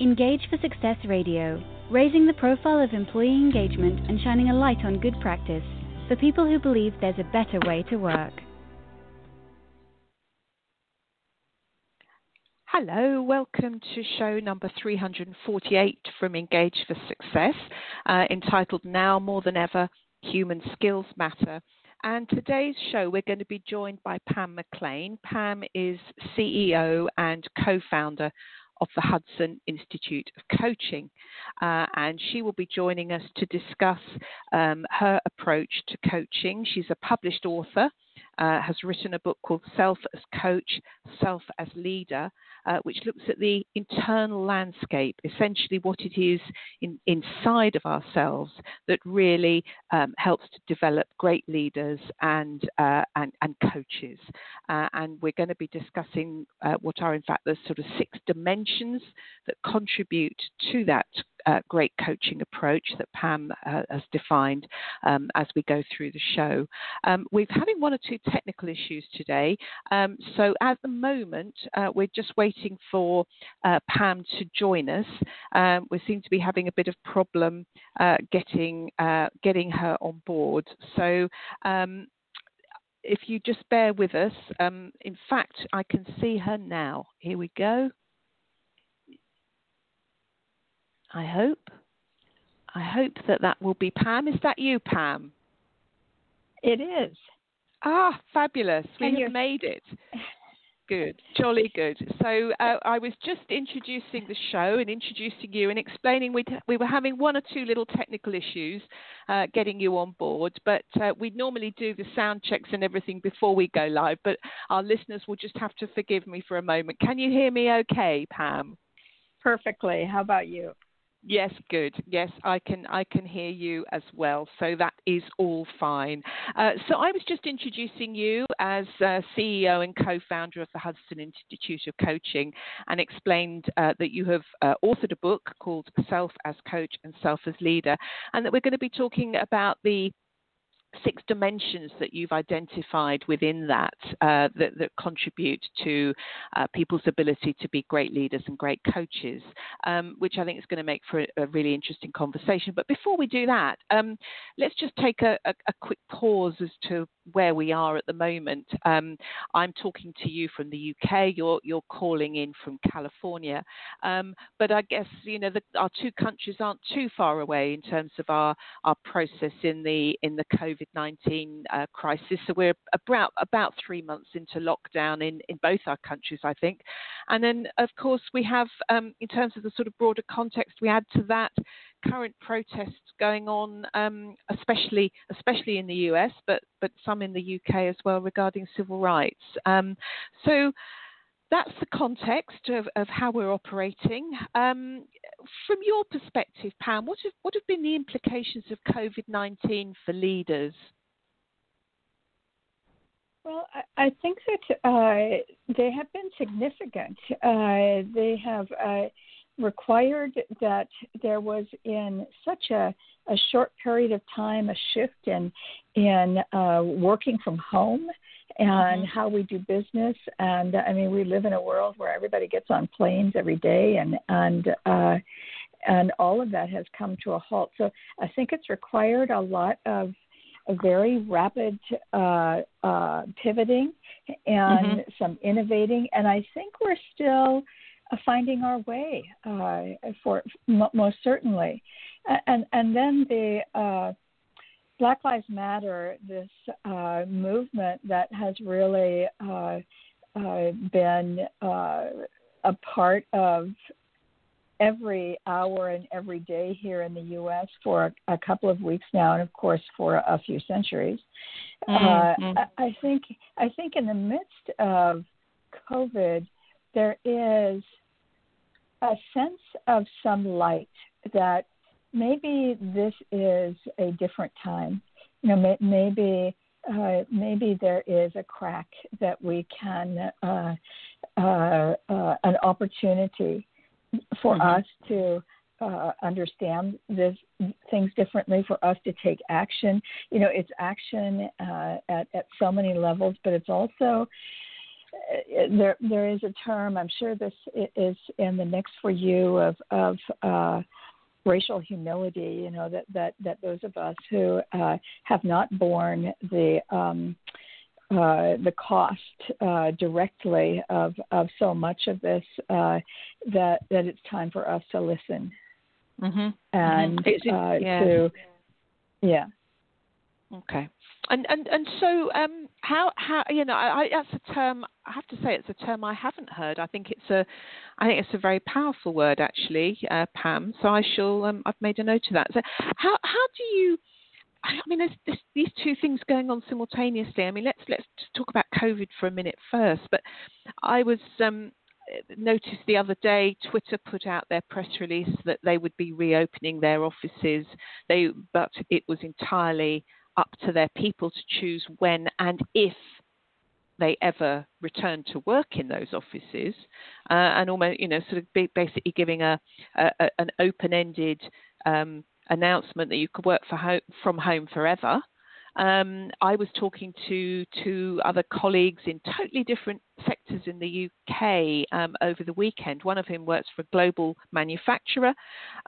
Engage for Success Radio, raising the profile of employee engagement and shining a light on good practice for people who believe there's a better way to work. Hello, welcome to show number 348 from Engage for Success, uh, entitled Now More Than Ever Human Skills Matter. And today's show, we're going to be joined by Pam McLean. Pam is CEO and co founder of the Hudson Institute of Coaching. Uh, and she will be joining us to discuss um, her approach to coaching. She's a published author. Uh, has written a book called Self as Coach, Self as Leader, uh, which looks at the internal landscape, essentially what it is in, inside of ourselves that really um, helps to develop great leaders and uh, and, and, coaches. Uh, and we're going to be discussing uh, what are in fact the sort of six dimensions that contribute to that uh, great coaching approach that Pam uh, has defined um, as we go through the show. Um, we're having one or two technical issues today, um, so at the moment uh, we're just waiting for uh, Pam to join us. Um, we seem to be having a bit of problem uh, getting uh, getting her on board. So um, if you just bear with us, um, in fact, I can see her now. Here we go. I hope. I hope that that will be Pam. Is that you, Pam? It is. Ah, fabulous. We have made it. Good, jolly good. So uh, I was just introducing the show and introducing you and explaining we we were having one or two little technical issues uh, getting you on board, but uh, we normally do the sound checks and everything before we go live. But our listeners will just have to forgive me for a moment. Can you hear me okay, Pam? Perfectly. How about you? Yes, good. Yes, I can. I can hear you as well. So that is all fine. Uh, so I was just introducing you as uh, CEO and co-founder of the Hudson Institute of Coaching, and explained uh, that you have uh, authored a book called Self as Coach and Self as Leader, and that we're going to be talking about the six dimensions that you've identified within that uh, that, that, contribute to uh, people's ability to be great leaders and great coaches, um, which I think is going to make for a, a, really interesting conversation. But before we do that, um, let's just take a, a, a, quick pause as to where we are at the moment. Um, I'm talking to you from the UK. You're you're calling in from California, um, but I guess you know the, our two countries aren't too far away in terms of our our process in the in the COVID COVID 19 uh, crisis. So we're about, about three months into lockdown in, in both our countries, I think. And then, of course, we have, um, in terms of the sort of broader context, we add to that current protests going on, um, especially especially in the US, but but some in the UK as well regarding civil rights. Um, so that's the context of, of how we're operating. Um, from your perspective, Pam, what have, what have been the implications of COVID 19 for leaders? Well, I, think that uh, they have been significant. Uh, they have uh, required that there was, in such a, a, short period of time, a shift in in uh, working from home and mm-hmm. how we do business. And I mean, we live in a world where everybody gets on planes every day, and and uh, and all of that has come to a halt. So I think it's required a lot of a very rapid uh, uh, pivoting and mm-hmm. some innovating. And I think we're still finding our way uh, for m- most certainly. And and then the uh, Black Lives Matter, this uh, movement that has really uh, uh, been uh, a part of every hour and every day here in the U.S. for a, a couple of weeks now, and of course for a, few centuries. Mm-hmm. I, I think I think in the midst of COVID, there is a sense of some light that maybe this is a different time. You know, may, maybe uh, maybe there is a crack that we can uh, uh, uh an opportunity for mm-hmm. us to uh, understand this things differently, for us to take action. You know, it's action uh, at at so many levels, but it's also there there is a term. I'm sure this is in the mix for you of of uh, racial humility. You know that that that those of us who uh, have not borne the um, uh, the cost uh, directly of of so much of this uh, that that it's time for us to listen mm-hmm. and mm-hmm. Uh, yeah. to yeah Okay. And and and so um, how how you know I, that's a term I have to say it's a term I haven't heard. I think it's a I think it's a very powerful word actually, uh, Pam. So I shall um, I've made a note of that. So how how do you I mean, there's, there's, these two things going on simultaneously. I mean, let's let's talk about COVID for a minute first. But I was um, noticed the other day Twitter put out their press release that they would be reopening their offices. They, but it was entirely up to their people to choose when and if they ever return to work in those offices, uh, and almost you know sort of basically giving a, a an open-ended um, announcement that you could work home, from home forever. Um, I was talking to two other colleagues in totally different sectors in the UK um, over the weekend. One of whom works for a global manufacturer,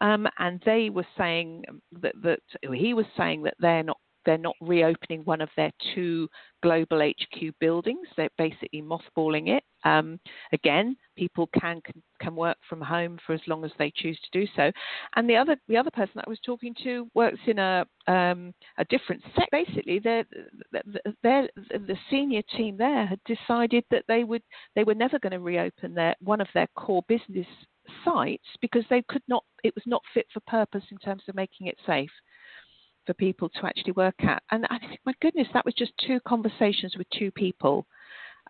um, and they were saying that, that he was saying that they're not they're not reopening one of their two global HQ buildings. They're basically mothballing it. Um, again, people can, can, work from home for as long as they choose to do so. And the other the other person that I was talking to works in a um, a different set. Basically, the senior team there had decided that they would they were never going to reopen their one of their core business sites because they could not it was not fit for purpose in terms of making it safe for people to actually work at. And I think, my goodness, that was just two conversations with two people.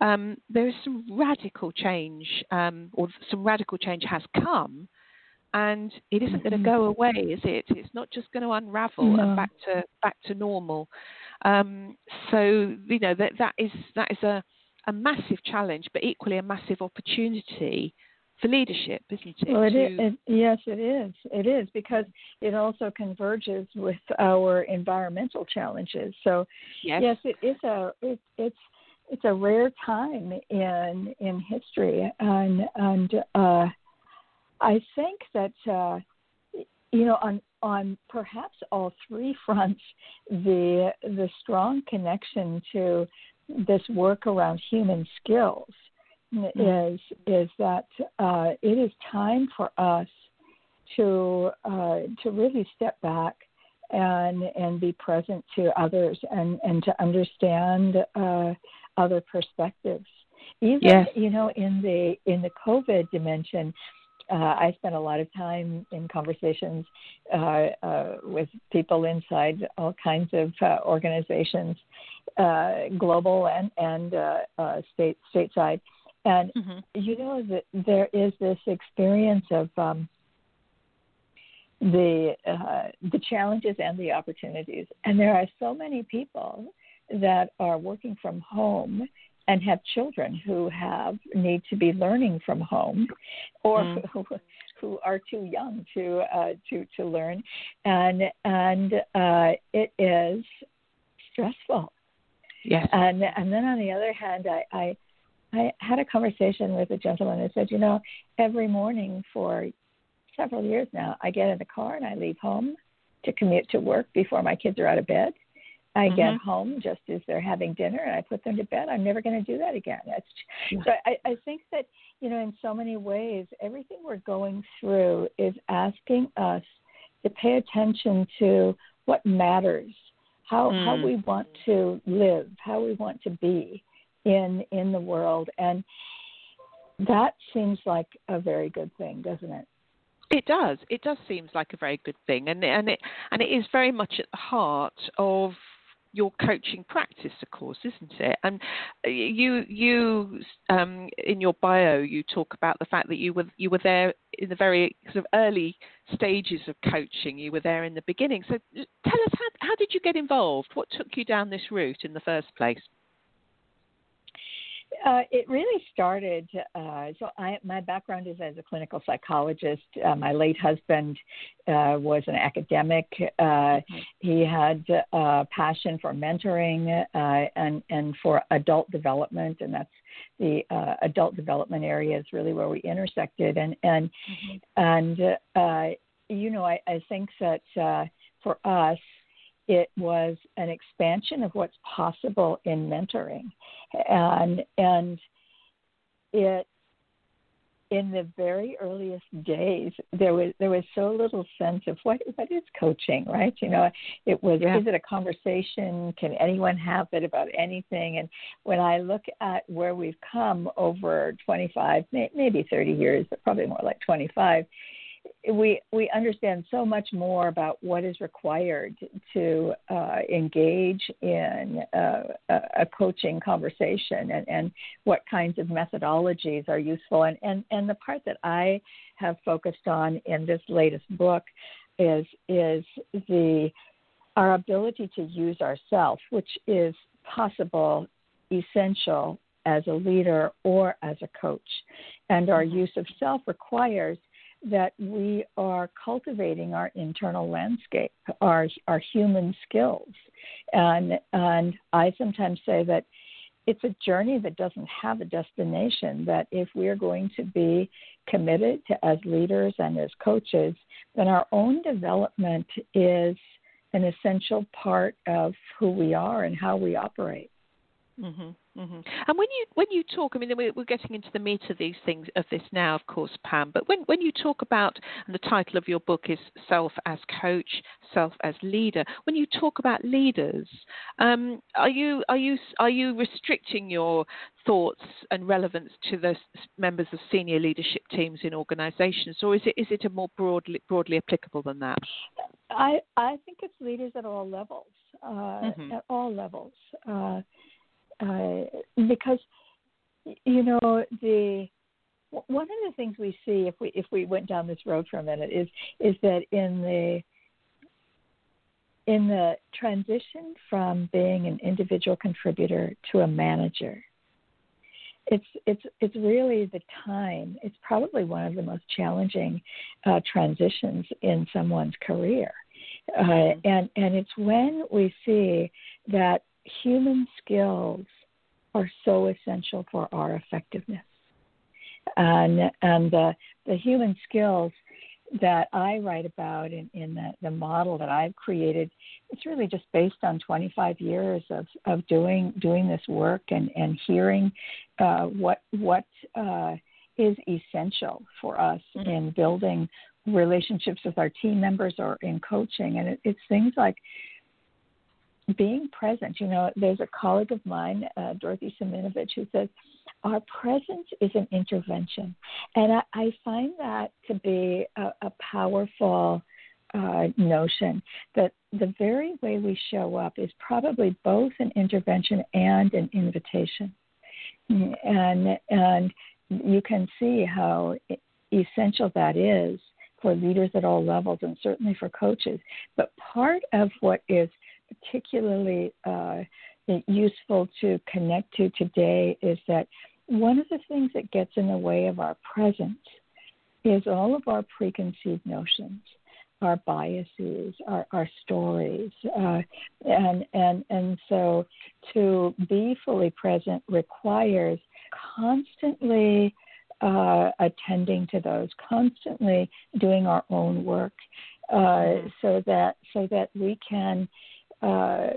Um, there is some radical change, um, or some radical change has come, and it isn't going to go away, is it? It's not just going to unravel no. and back to back to normal. Um, so you know that that is that is a a massive challenge, but equally a massive opportunity for leadership, isn't it? Well, it is, it, yes, it is. It is because it also converges with our environmental challenges. So, yes, yes it is a it, it's it's a rare time in in history, and and uh, I think that uh, you know on on perhaps all three fronts, the the strong connection to this work around human skills Mm. is is that uh, it is time for us to uh, to really step back and and be present to others and and to understand uh, other perspectives. Even yes. you know in the in the COVID dimension, uh, I spent a lot of time in conversations uh, uh, with people inside all kinds of uh, organizations, uh, global and and uh, state stateside, and mm-hmm. you know that there is this experience of um, the uh, the challenges and the opportunities, and there are so many people that are working from home and have children who have need to be learning from home, or mm. who, who are too young to uh, to to learn, and and uh, it is stressful. Yes. And and then on the other hand, I, I I had a conversation with a gentleman who said, you know, every morning for several years now, I get in the car and I leave home to commute to work before my kids are out of bed. I mm-hmm. get home just as they're having dinner and I put them to bed. I'm never going to do that again. That's yeah. so. I, I think that you know, in so many ways, everything we're going through is asking us to pay attention to what matters, how mm. how we want to live, how we want to be, in in the world and that seems like a very good thing doesn't it it does it does seem like a very good thing and and it and it is very much at the heart of your coaching practice, of course, isn't it? And you, you, um, in your bio, you talk about the fact that you were you were there in the very sort of early stages of coaching. You were there in the beginning. So tell us how how did you get involved? What took you down this route in the first place? Uh, it really started. Uh, so, I, my background is as a clinical psychologist. Uh, my late husband uh, was an academic. Uh, mm-hmm. He had a uh, passion for mentoring and and for adult development, and that's the adult development area is really where we intersected. And and mm-hmm. and you know, I, I think that for us, it was an expansion of what's possible in mentoring. And and it in the very earliest days there was there was so little sense of what what is coaching right? You know it was yeah. is it a conversation? Can anyone have it about anything? And when i look at where we've come over 25 maybe 30 years but probably more like 25 we we understand so much more about what is required to uh, engage in uh, a coaching conversation and, and what kinds of methodologies are useful. And, and, and the part that I have focused on in this latest book is is the our ability to use ourself, which is possible, essential as a leader or as a coach. And our mm-hmm. use of self requires that we are cultivating our internal landscape, our our human skills, and and I sometimes say that it's a journey that doesn't have a destination. That if we're going to be committed to as leaders and as coaches, then our own development is an essential part of who we are and how we operate. Mm-hmm. Mm-hmm. And when you when you talk, I mean, we're, we're getting into the meat of these things of this now, of course, Pam. But when when you talk about, and the title of your book is Self as Coach, Self as Leader. When you talk about leaders, um, are you are you are you restricting your thoughts and relevance to the members of senior leadership teams in organisations, or is it is it a more broadly broadly applicable than that? I I think it's leaders at all levels, uh, mm-hmm. at all levels. Uh, uh, because you know the one of the things we see if we if we went down this road for a minute is is that in the in the transition from being an individual contributor to a manager it's it's it's really the time it's probably one of the most challenging uh, transitions in someone's career uh, mm-hmm. and and it's when we see that human skills are so essential for our effectiveness. And, and the, the human skills that I write about in, in the, the model that I've created, it's really just based on 25 years of, of doing doing this work and, and hearing uh, what what uh, is essential for us mm-hmm. in building relationships with our team members or in coaching. And it, it's things like being present. You know, there's a colleague of mine, uh, Dorothy Siminovitch, who says, Our presence is an intervention. And I, I find that to be a, a powerful uh, notion that the very way we show up is probably both an intervention and an invitation. And, and you can see how essential that is for leaders at all levels and certainly for coaches. But part of what is particularly uh, useful to connect to today is that one of the things that gets in the way of our presence is all of our preconceived notions, our biases, our, our stories, uh, and and and so to be fully present requires constantly uh, attending to those, constantly doing our own work, uh, mm-hmm. so that so that we can uh,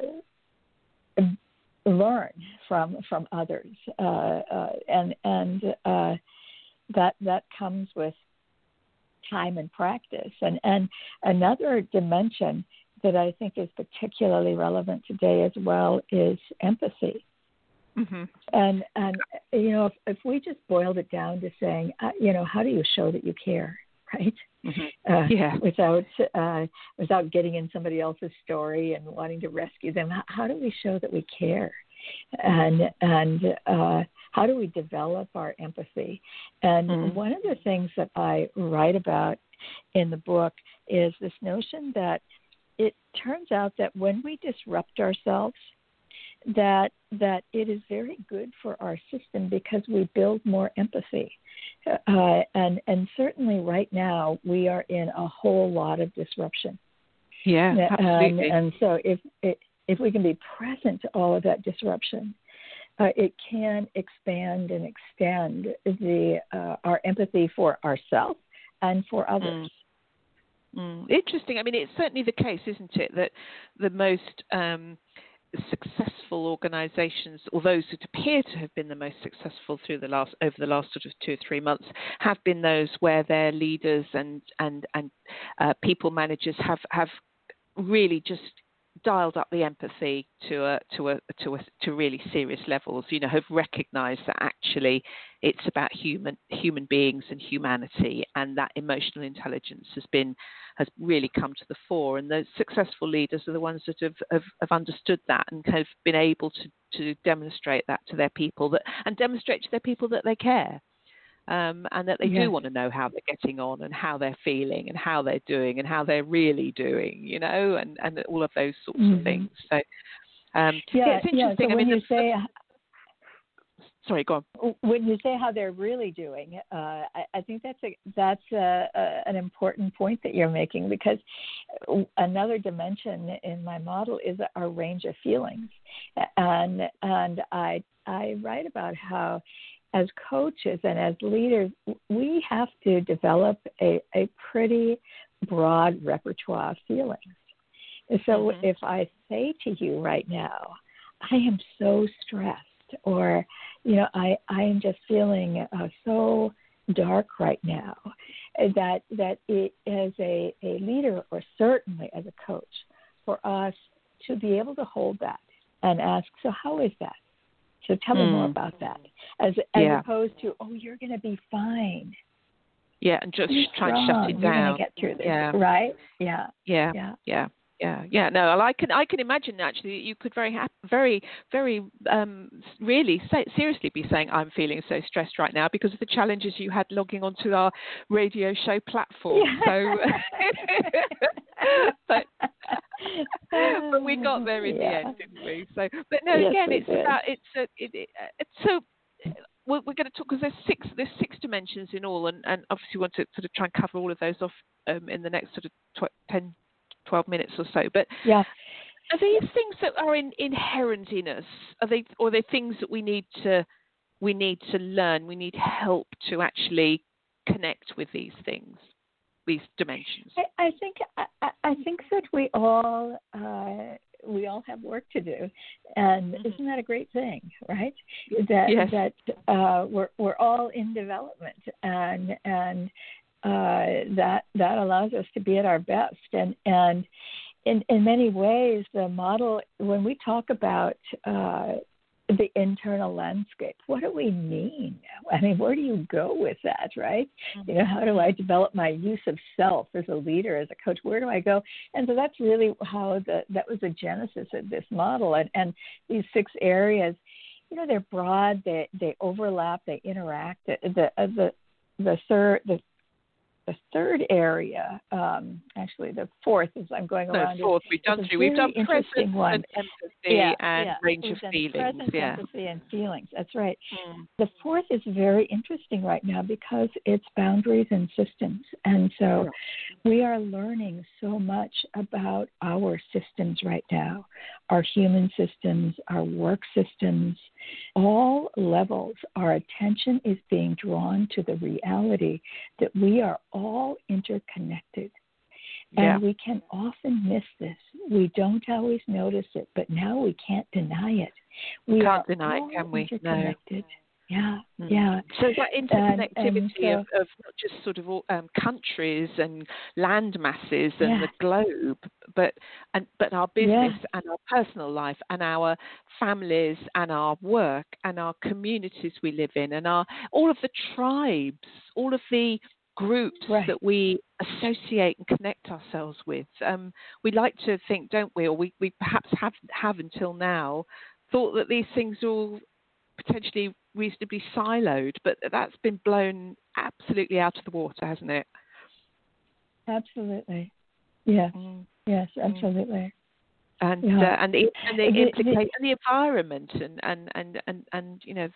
learn from from others, uh, uh, and and uh, that that comes with time and practice. And and another dimension that I think is particularly relevant today as well is empathy. Mm-hmm. And and you know if, if we just boiled it down to saying, uh, you know, how do you show that you care? Right? Mm-hmm. Uh, yeah. Without uh, without getting in somebody else's story and wanting to rescue them, how, how do we show that we care? And and uh, how do we develop our empathy? And mm-hmm. one of the things that I write about in the book is this notion that it turns out that when we disrupt ourselves, that that it is very good for our system because we build more empathy. Uh, and and certainly right now we are in a whole lot of disruption. Yeah, absolutely. And, and so if if we can be present to all of that disruption, uh, it can expand and extend the uh, our empathy for ourselves and for others. Mm. Mm. Interesting. I mean, it's certainly the case, isn't it, that the most um, successful organisations, or those that appear to have been the most successful through the last over the last sort of two or three months, have been those where their leaders and and and uh, people managers have have really just dialed up the empathy to a to a to a to really serious levels you know have recognized that actually it's about human human beings and humanity and that emotional intelligence has been has really come to the fore. And the successful leaders are the ones that have have, have understood that and have been able to to demonstrate that to their people that and demonstrate to their people that they care um, and that they do want to know how they're getting on and how they're feeling and how they're doing and how they're really doing, you know, and, and all of those sorts mm-hmm. of things. So, um, yeah, yeah, it's interesting. Yeah, so I mean, when you say, sorry, go on. When you say how they're really doing, uh, I, I, think that's a that's a, a, an important point that you're making because another dimension in my model is our range of feelings, and and I I write about how as coaches and as leaders, we have to develop a, a pretty broad repertoire of feelings. And so mm-hmm. if I say to you right now, I am so stressed, or, you know, I, I am just feeling uh, so dark right now, that, that it, as a, a leader, or certainly as a coach, for us to be able to hold that and ask, so how is that? So tell mm. me more hmm. about that, as as yeah. opposed to, oh, you're going to be fine. Yeah, and just try to shut it down. Get through this, yeah. right? Yeah. Yeah. Yeah. Yeah. Yeah, yeah, no, I can I can imagine actually you could very very very um, really say, seriously be saying I'm feeling so stressed right now because of the challenges you had logging onto our radio show platform. Yeah. So, but but we got there in yeah. the end, didn't we? So, but no, yes, again, it's did. about it's a, it, it, it's so we're, we're, going to talk because there's six there's six dimensions in all, and, and obviously we want to sort of try and cover all of those off um, in the next sort of tw- 10, 12 minutes or so. But yeah. Are these things that are in, inherent in us? Are they, or are they things that we need to, we need to learn? We need help to actually connect with these things, these dimensions. I, I think I, I, think that we all uh, we all have work to do, and mm-hmm. isn't that a great thing, right? That yes. that uh, we're we're all in development, and and uh, that that allows us to be at our best. And and in in many ways, the model when we talk about uh, the internal landscape, what do we mean? I mean, where do you go with that, right? Mm-hmm. You know, how do I develop my use of self as a leader, as a coach? Where do I go? And so that's really how the that was the genesis of this model. And and these six areas, you know, they're broad, they they overlap, they interact. The the the the third the the third area, um, actually the fourth, as I'm going no, around. fourth, we've done three. We've done presence one. and empathy yeah, and yeah. range we've of feelings. Presence, yeah. empathy, and feelings. That's right. Mm. The fourth is very interesting right now because it's boundaries and systems, and so we are learning so much about our systems right now, our human systems, our work systems, all levels. Our attention is being drawn to the reality that we are all inter interconnected. And yeah. we can often miss this. We don't always notice it, but now we can't deny it. We can't are deny it, can we? Interconnected. No. Yeah, mm. yeah. So that interconnectivity and so, of, of, not just sort of um, countries and land masses and yeah. the globe, but and but our business yeah. and our personal life and our families and our work and our communities we live in and our all of the tribes, all of the groups right. that we associate and connect ourselves with. Um, we like to think, don't we, or we, we perhaps have, have until now, thought that these things all potentially reasonably siloed, but that's been blown absolutely out of the water, hasn't it? Absolutely. Yes. Mm. Yes, mm. absolutely. and yeah. uh, and the and the, implica- and the environment and and and and, and you know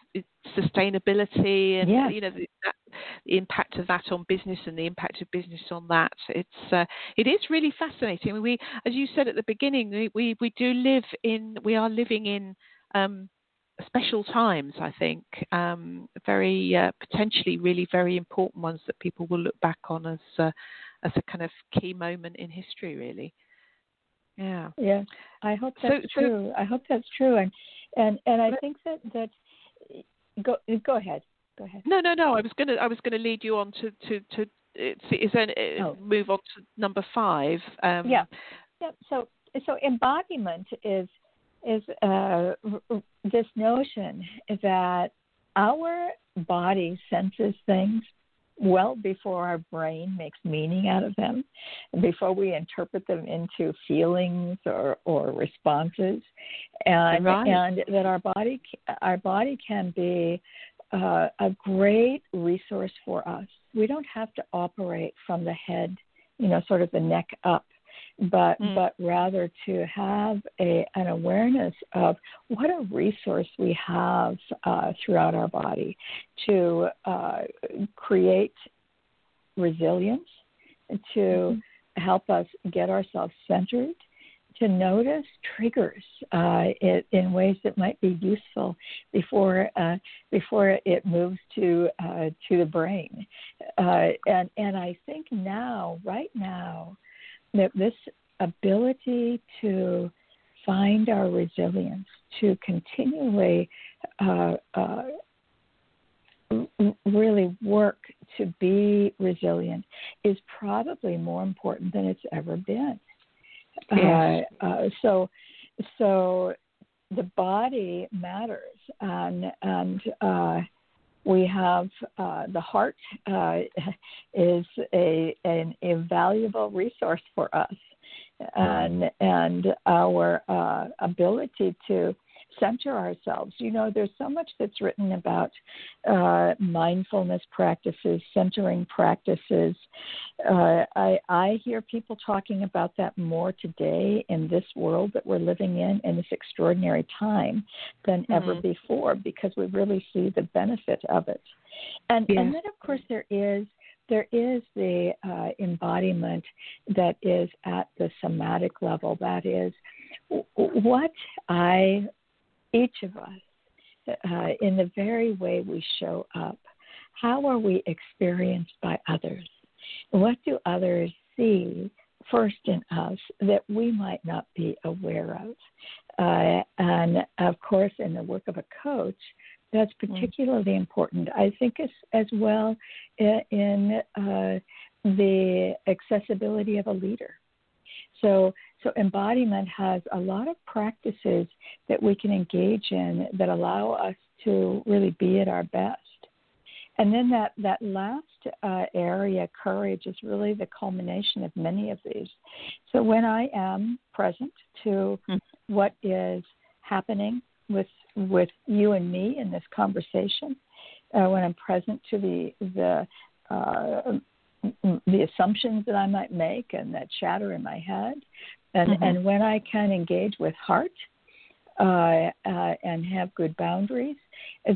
sustainability and yeah. you know the, the, impact of that on business and the impact of business on that it's uh, it is really fascinating we as you said at the beginning we we, we do live in we are living in um, special times I think um, very uh, potentially really very important ones that people will look back on as uh, as a kind of key moment in history really yeah. Yeah. I hope that's so, true. So, I hope that's true. And and and I think that that go go ahead. Go ahead. No, no, no. I was gonna I was gonna lead you on to to to is then uh, oh. move on to number five. Um, yeah. Yeah. So so embodiment is is uh, this notion that our body senses things well before our brain makes meaning out of them, before we interpret them into feelings or, or responses, and right. and that our body our body can be uh, a great resource for us. We don't have to operate from the head, you know, sort of the neck up but mm. but rather to have a an awareness of what a resource we have uh, throughout our body to uh, create resilience, to mm-hmm. help us get ourselves centered, to notice triggers uh, in, in, ways that might be useful before uh, before it moves to uh, to the brain. Uh, and and I think now, right now, that this ability to find our resilience, to continually uh, uh, really work to be resilient, is probably more important than it's ever been. Yes. Uh, uh so, so the body matters, and and uh, we have uh, the heart uh, is a an invaluable resource for us, and and our uh, ability to center ourselves. You know, there's so much that's written about uh, mindfulness practices, centering practices. Uh, I, I hear people talking about that more today in this world that we're living in in this extraordinary time than mm-hmm. ever before because we really see the benefit of it. And, yes. and then, of course, there is there is the uh, embodiment that is at the somatic level. That is what I each of us, uh, in the very way we show up, how are we experienced by others? What do others see first in us that we might not be aware of? Uh, and of course, in the work of a coach, that's mm. particularly important. I think as, as well in uh, the accessibility of a leader. So so embodiment has a lot of practices that we can engage in that allow us to really be at our best. And then that, that last uh, area, courage, is really the culmination of many of these. So when I am present to mm-hmm. what is happening with with you and me in this conversation, uh, when I'm present to the the uh, the assumptions that I might make and that chatter in my head, and mm-hmm. and when I can engage with heart uh, uh, and have good boundaries,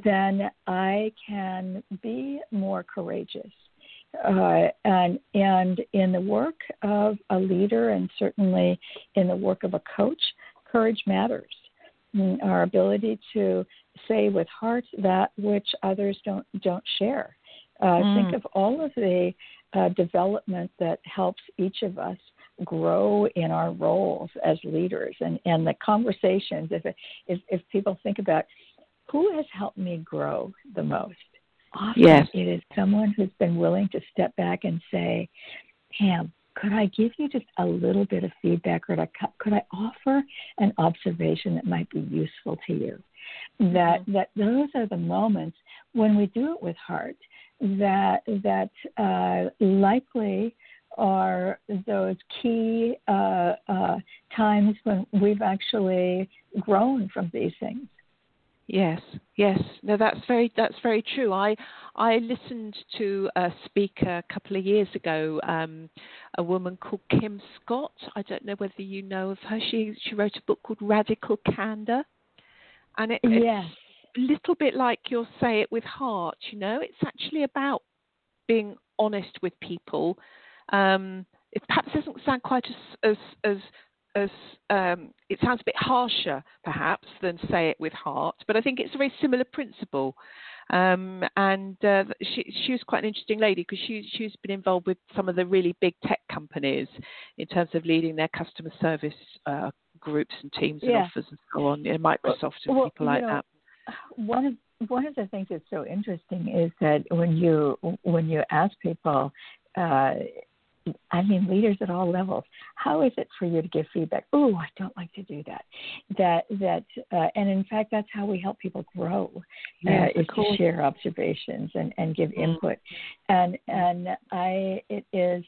then I can be more courageous. Uh, and and in the work of a leader, and certainly in the work of a coach, courage matters. Mm, our ability to say with heart that which others don't don't share. Uh, mm. Think of all of the uh, development that helps each of us grow in our roles as leaders and, and the conversations if, if if people think about who has helped me grow the most often yes. it is someone who's been willing to step back and say pam could i give you just a little bit of feedback or could i offer an observation that might be useful to you that mm-hmm. that those are the moments when we do it with heart that that uh, likely are those key uh, uh, times when we've actually grown from these things. Yes, yes. No, that's very that's very true. I I listened to a speaker a couple of years ago, um, a woman called Kim Scott. I don't know whether you know of her. She she wrote a book called Radical Candor, and it, yes. it's a little bit like you'll say it with heart. You know, it's actually about being honest with people. Um, it perhaps doesn't sound quite as as as as um, it sounds a bit harsher, perhaps, than say it with heart, but I think it's a very similar principle. Um, and uh, she, she was quite an interesting lady because she, she's been involved with some of the really big tech companies in terms of leading their customer service uh, groups and teams and yeah. offers and so on, you know, Microsoft and well, people like know, that. One of one of the things that's so interesting is that when you when you ask people uh, I mean, leaders at all levels. How is it for you to give feedback? Oh, I don't like to do that. That that, uh, and in fact, that's how we help people grow. Yes, uh, is to share observations and and give mm-hmm. input. And and I it is.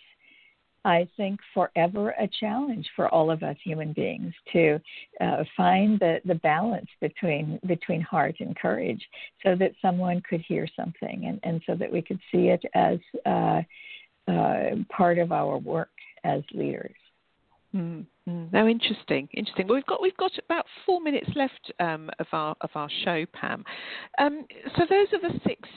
I think forever a challenge for all of us human beings to uh, find the, the balance between between heart and courage, so that someone could hear something and, and so that we could see it as uh, part of our work as leaders. No, interesting, interesting. Well, we've got we've got about four minutes left um, of our of our show, Pam. Um, so those are the six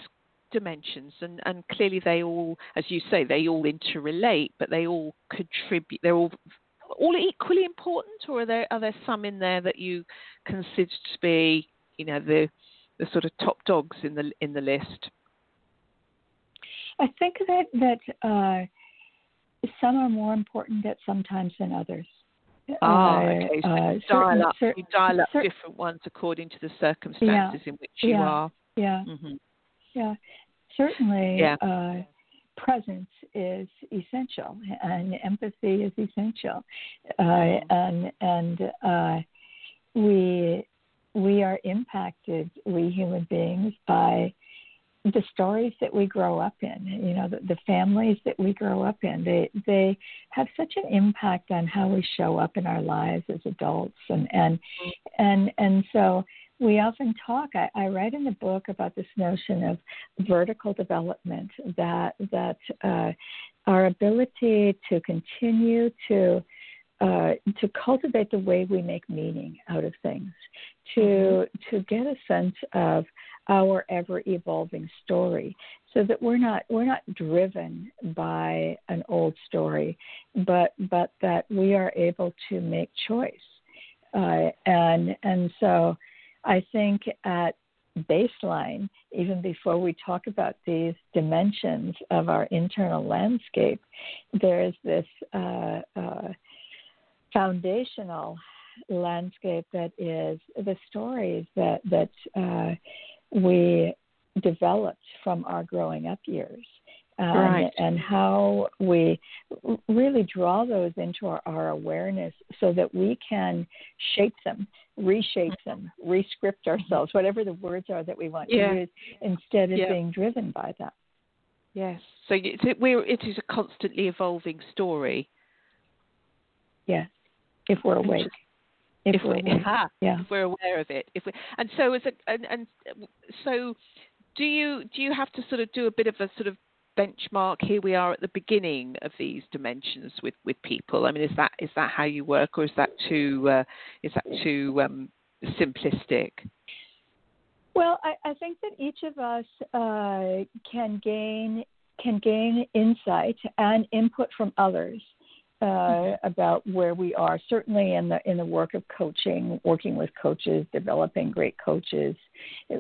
dimensions, and, and clearly they all, as you say, they all interrelate, but they all contribute. They're all all equally important, or are there are there some in there that you consider to be, you know, the the sort of top dogs in the in the list? I think that that uh, some are more important at sometimes than others. Ah, okay. So uh, you dial up, you dial up different ones according to the circumstances yeah, in which you yeah, are. Yeah, mm-hmm. yeah. Certainly, yeah. Uh, presence is essential, and empathy is essential, uh, mm-hmm. and and uh, we we are impacted, we human beings, by the stories that we grow up in, you know, the, the, families that we grow up in, they they have such an impact on how we show up in our lives as adults, and and and and so we often talk. I, I write in the book about this notion of vertical development, that that uh, our ability to continue to uh, to cultivate the way we make meaning out of things, to mm-hmm. to get a sense of our ever evolving story so that we're not we're not driven by an old story but but that we are able to make choice. Uh, and and so I think at baseline even before we talk about these dimensions of our internal landscape there's this uh, uh, foundational landscape that is the stories that that uh, we developed from our growing up years. Um, right. And how we really draw those into our, our, awareness so that we can shape them, reshape them, rescript ourselves, whatever the words are that we want yeah. to use, instead of yeah. being driven by them. Yes. So it, we're, it is a constantly evolving story. Yes, if we're awake if, if we're, we, yeah. if we're aware of it. If we, and so as a, and, and so do you do you have to sort of do a bit of a sort of benchmark here we are at the beginning of these dimensions with with people i mean is that is that how you work or is that too uh, is that too um, simplistic well I, I, think that each of us uh, can gain can gain insight and input from others uh, about where we are. Certainly in the in the work of coaching, working with coaches, developing great coaches,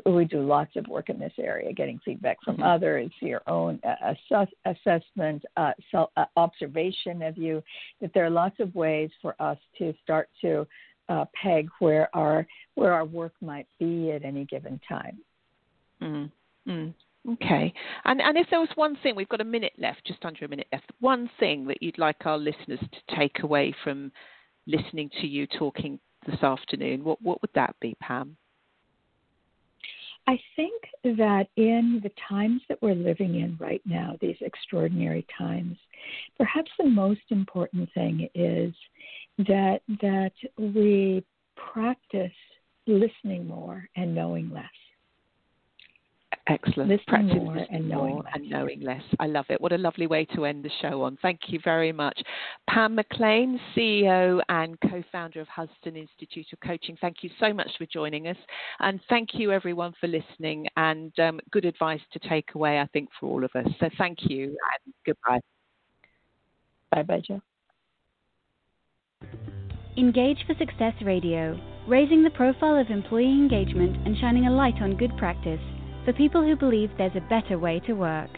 we do lots of work in this area, getting feedback from mm-hmm. others, your own uh, assess, assessment, uh, self, uh, observation of you. That there are lots of ways for us to start to uh, peg where our where our work might be at any given time. Mm-hmm. Okay. And and if there was one thing, we've got a minute left, just under a minute left. One thing that you'd like our listeners to take away from listening to you talking this afternoon, what what would that be, Pam? I think that in the times that we're living in right now, these extraordinary times, perhaps the most important thing is that that we practice listening more and knowing less. Excellent. Listening Practice more and knowing more less. and knowing less. I love it. What a lovely way to end the show on. Thank you very much. Pam McLean, CEO and co founder of Hudson Institute of Coaching, thank you so much for joining us. And thank you, everyone, for listening and um, good advice to take away, I think, for all of us. So thank you and goodbye. Bye bye, Joe. Engage for Success Radio, raising the profile of employee engagement and shining a light on good practice for people who believe there's a better way to work.